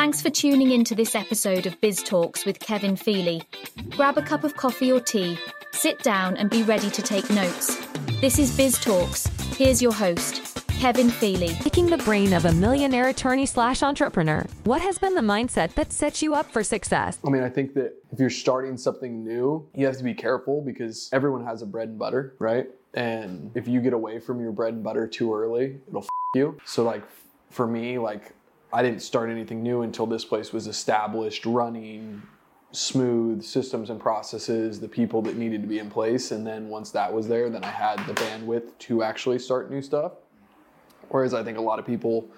Thanks for tuning in to this episode of Biz Talks with Kevin Feely. Grab a cup of coffee or tea, sit down, and be ready to take notes. This is Biz Talks. Here's your host, Kevin Feely. Picking the brain of a millionaire attorney slash entrepreneur. What has been the mindset that sets you up for success? I mean, I think that if you're starting something new, you have to be careful because everyone has a bread and butter, right? And if you get away from your bread and butter too early, it'll f- you. So, like, for me, like, I didn't start anything new until this place was established, running, smooth systems and processes, the people that needed to be in place. And then once that was there, then I had the bandwidth to actually start new stuff. Whereas I think a lot of people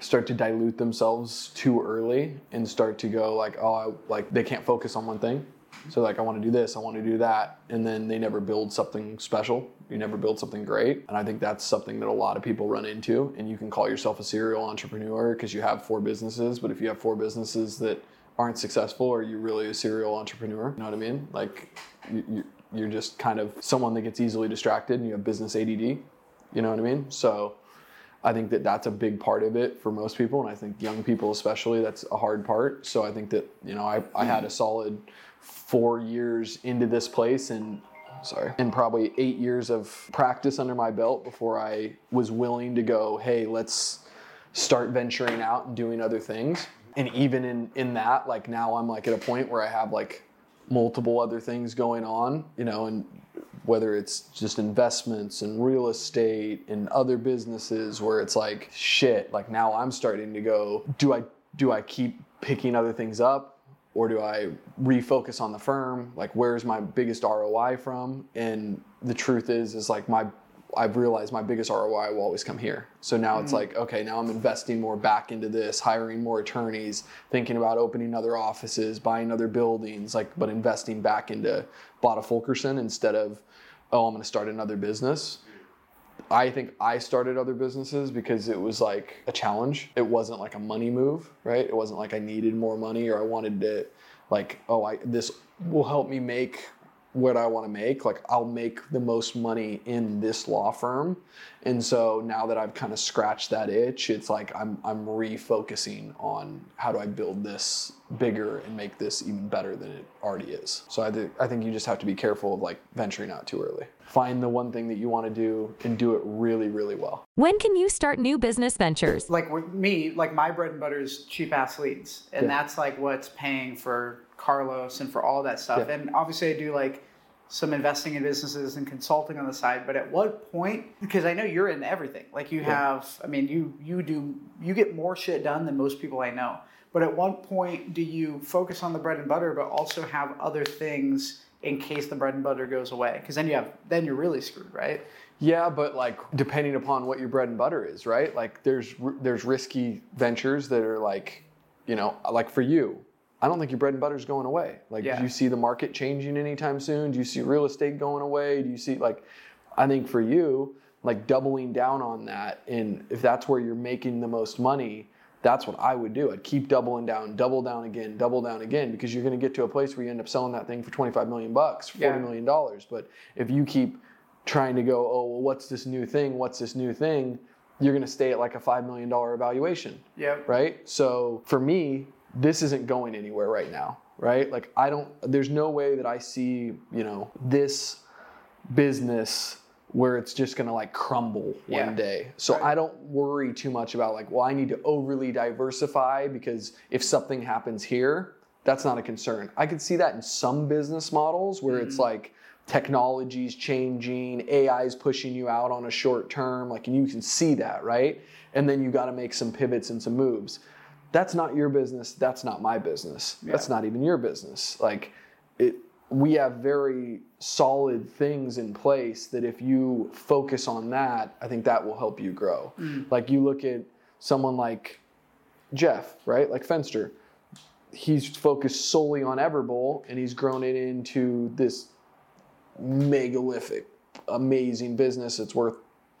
start to dilute themselves too early and start to go like, oh, I, like they can't focus on one thing. So like, I want to do this, I want to do that, and then they never build something special. You never build something great, and I think that's something that a lot of people run into. And you can call yourself a serial entrepreneur because you have four businesses, but if you have four businesses that aren't successful, are you really a serial entrepreneur? You know what I mean? Like, you, you, you're just kind of someone that gets easily distracted, and you have business ADD. You know what I mean? So I think that that's a big part of it for most people, and I think young people especially, that's a hard part. So I think that you know I, I had a solid four years into this place, and sorry, and probably eight years of practice under my belt before I was willing to go, hey, let's start venturing out and doing other things. And even in in that, like now I'm like at a point where I have like multiple other things going on, you know, and whether it's just investments and real estate and other businesses where it's like shit like now i'm starting to go do i do i keep picking other things up or do i refocus on the firm? Like where's my biggest roi from? And the truth is is like my I've realized my biggest ROI will always come here. So now it's mm-hmm. like, okay, now I'm investing more back into this, hiring more attorneys, thinking about opening other offices, buying other buildings, like, but investing back into Botta Fulkerson instead of, oh, I'm going to start another business. I think I started other businesses because it was like a challenge. It wasn't like a money move, right? It wasn't like I needed more money or I wanted to, like, oh, I this will help me make what I want to make. Like I'll make the most money in this law firm. And so now that I've kind of scratched that itch, it's like I'm I'm refocusing on how do I build this bigger and make this even better than it already is. So I think I think you just have to be careful of like venturing out too early. Find the one thing that you want to do and do it really really well. When can you start new business ventures? Like with me, like my bread and butter is cheap ass leads, and Yeah. that's like what's paying for Carlos and for all that stuff. Yeah. And obviously, I do like some investing in businesses and consulting on the side. But at what point? Because I know you're in everything. Like you have, I mean, you you do you get more shit done than most people I know. But at what point do you focus on the bread and butter, but also have other things in case the bread and butter goes away? Because then you have then you're really screwed, right? Yeah, but like depending upon what your bread and butter is, right? Like there's there's risky ventures that are like, you know, like for you, I don't think your bread and butter is going away. Like, Yeah. do you see the market changing anytime soon? Do you see real estate going away? Do you see like, I think for you, like doubling down on that, and if that's where you're making the most money, that's what I would do. I'd keep doubling down, double down again, double down again, because you're going to get to a place where you end up selling that thing for 25 million bucks, 40 Yeah. million dollars. But if you keep trying to go, oh well, what's this new thing? What's this new thing? You're going to stay at like a five million dollar evaluation Yep. right? So for me, this isn't going anywhere right now, right? Like I don't there's no way that I see, you know, this business where it's just going to like crumble Yeah. one day. So Right. I don't worry too much about like, well, I need to overly diversify because if something happens here, that's not a concern. I could see that in some business models where Mm-hmm. it's like technology's changing, AI is pushing you out on a short term, like, and you can see that, right? And then you got to make some pivots and some moves. That's not your business. That's not my business. That's not even your business. Like, it, we have very solid things in place that if you focus on that, I think that will help you grow. Mm. Like, you look at someone like Jeff, right? Like Fenster he's focused solely on Everbowl and he's grown it into this megalithic, amazing business It's worth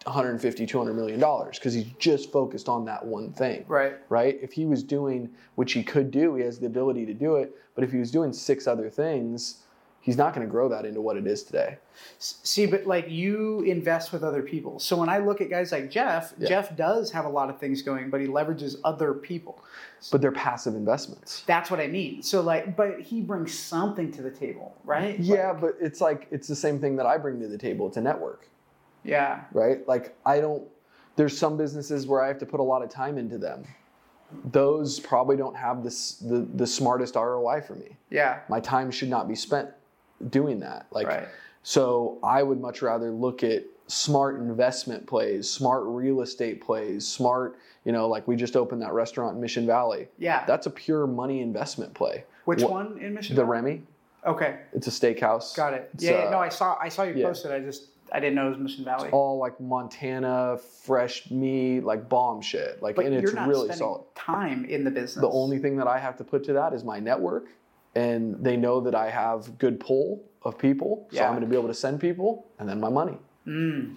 150, 200 million dollars because he's just focused on that one thing. Right. Right? If he was doing, which he could do, he has the ability to do it, but if he was doing six other things, he's not going to grow that into what it is today. See, but like you invest with other people. So when I look at guys like Jeff, Yeah. Jeff does have a lot of things going, but he leverages other people. But they're passive investments. That's what I mean. So like, but he brings something to the table, right? Yeah, Like, but it's like it's the same thing that I bring to the table. It's a network, yeah, right? Like I don't. There's some businesses where I have to put a lot of time into them. Those probably don't have this the the smartest ROI for me. yeah, My time should not be spent doing that. Like right. so, I would much rather look at smart investment plays, smart real estate plays, smart. You know, like we just opened that restaurant in Mission Valley. Yeah. That's a pure money investment play. Which What- one in Michigan? The Remy. Okay, It's a steakhouse. got it. Yeah, yeah, uh, no, I saw I saw you yeah. posted. I just I didn't know it was Mission Valley. all like Montana fresh meat, like bomb shit. Like, but and you're it's not really spending solid. time in the business. The only thing that I have to put to that is my network, and they know that I have good pull of people, so Yeah. I'm going to be able to send people, and then my money. Mm.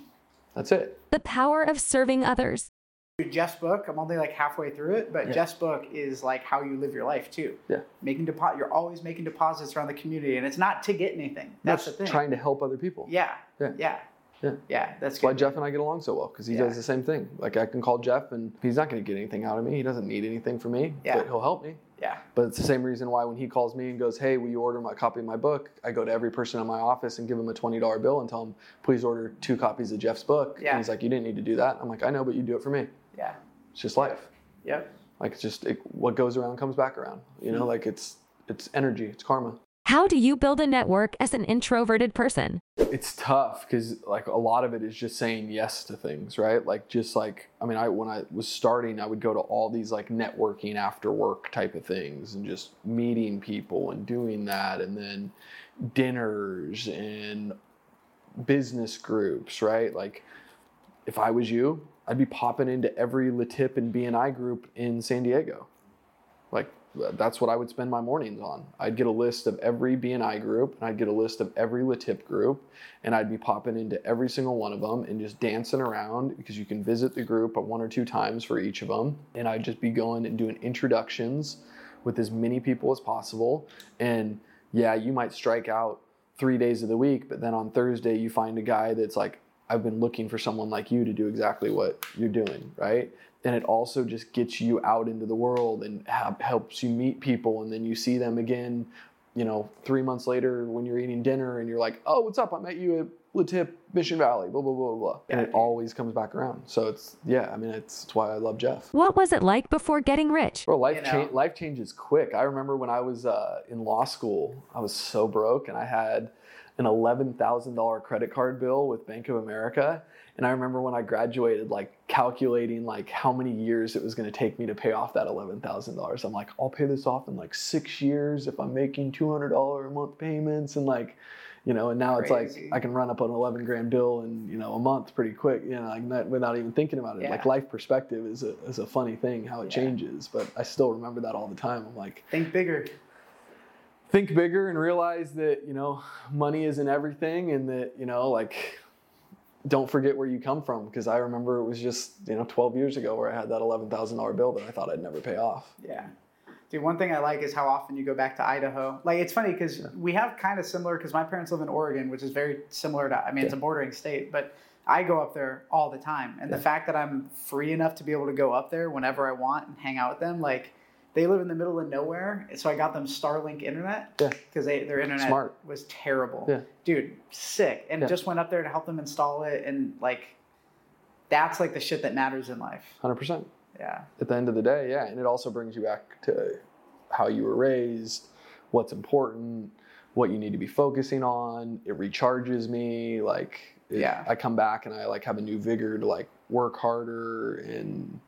That's it. The power of serving others. Jeff's book, I'm only like halfway through it, but Yeah. Jeff's book is like how you live your life too. Yeah. Making deposit, you're always making deposits around the community, and it's not to get anything. That's the thing. Trying to help other people. Yeah. Yeah. Yeah. Yeah. Yeah. That's That's why. Jeff and I get along so well because he Yeah. does the same thing. Like I can call Jeff and he's not going to get anything out of me. He doesn't need anything from me, Yeah. but he'll help me. Yeah. But it's the same reason why when he calls me and goes, "Hey, will you order my copy of my book?" I go to every person in my office and give him a twenty dollar bill and tell him, "Please order two copies of Jeff's book." Yeah. And he's like, "You didn't need to do that." I'm like, "I know, but you do it for me. Yeah. It's just life. Yep. Like it's just it, what goes around comes back around. You know, hmm. like it's it's energy. It's karma. How do you build a network as an introverted person? it's tough because like a lot of it is just saying yes to things right like just like i mean i when i was starting i would go to all these like networking after work type of things and just meeting people and doing that and then dinners and business groups right like if i was you i'd be popping into every LeTip and bni group in san diego like that's what I would spend my mornings on. I'd get a list of every BNI group, and I'd get a list of every LeTip group, and I'd be popping into every single one of them and just dancing around because you can visit the group at one or two times for each of them. And I'd just be going and doing introductions with as many people as possible. And yeah, you might strike out three days of the week, but then on Thursday you find a guy that's like, I've been looking for someone like you to do exactly what you're doing, right? And it also just gets you out into the world and ha- helps you meet people, and then you see them again, you know, three months later when you're eating dinner, and you're like, "Oh, what's up? I met you at LeTip, Mission Valley." Blah blah blah blah, blah. and it always comes back around. So it's yeah, I mean, it's, it's why I love Jeff. What was it like before getting rich? Well, life You know? change life changes quick. I remember when I was uh, in law school, I was so broke, and I had an eleven thousand dollar credit card bill with Bank of America. And I remember when I graduated, like calculating like how many years it was going to take me to pay off that eleven thousand dollars. I'm like, I'll pay this off in like six years if I'm making two hundred dollar a month payments, and like, you know. And now Crazy. it's like I can run up an eleven grand bill in you know a month pretty quick, you know, like not, without even thinking about it. Yeah. Like life perspective is a is a funny thing how it Yeah. changes, but I still remember that all the time. I'm like, Think bigger. think bigger and realize that you know money isn't everything, and that you know like don't forget where you come from because I remember it was just you know 12 years ago where I had that eleven thousand dollar bill that I thought I'd never pay off. Yeah. Dude, one thing I like is how often you go back to Idaho. Like, it's funny because we have kind of similar, because my parents live in Oregon, which is very similar to, I mean, it's a bordering state, but I go up there all the time. And the fact that I'm free enough to be able to go up there whenever I want and hang out with them, like, they live in the middle of nowhere. So I got them Starlink internet Yeah. because they their internet Smart. was terrible. Yeah. Dude, sick. And Yeah. just went up there to help them install it. And, like, that's like the shit that matters in life. Hundred percent. Yeah. At the end of the day, yeah, and it also brings you back to how you were raised, what's important, what you need to be focusing on. It recharges me. Like, Yeah. I come back and I like have a new vigor to like work harder and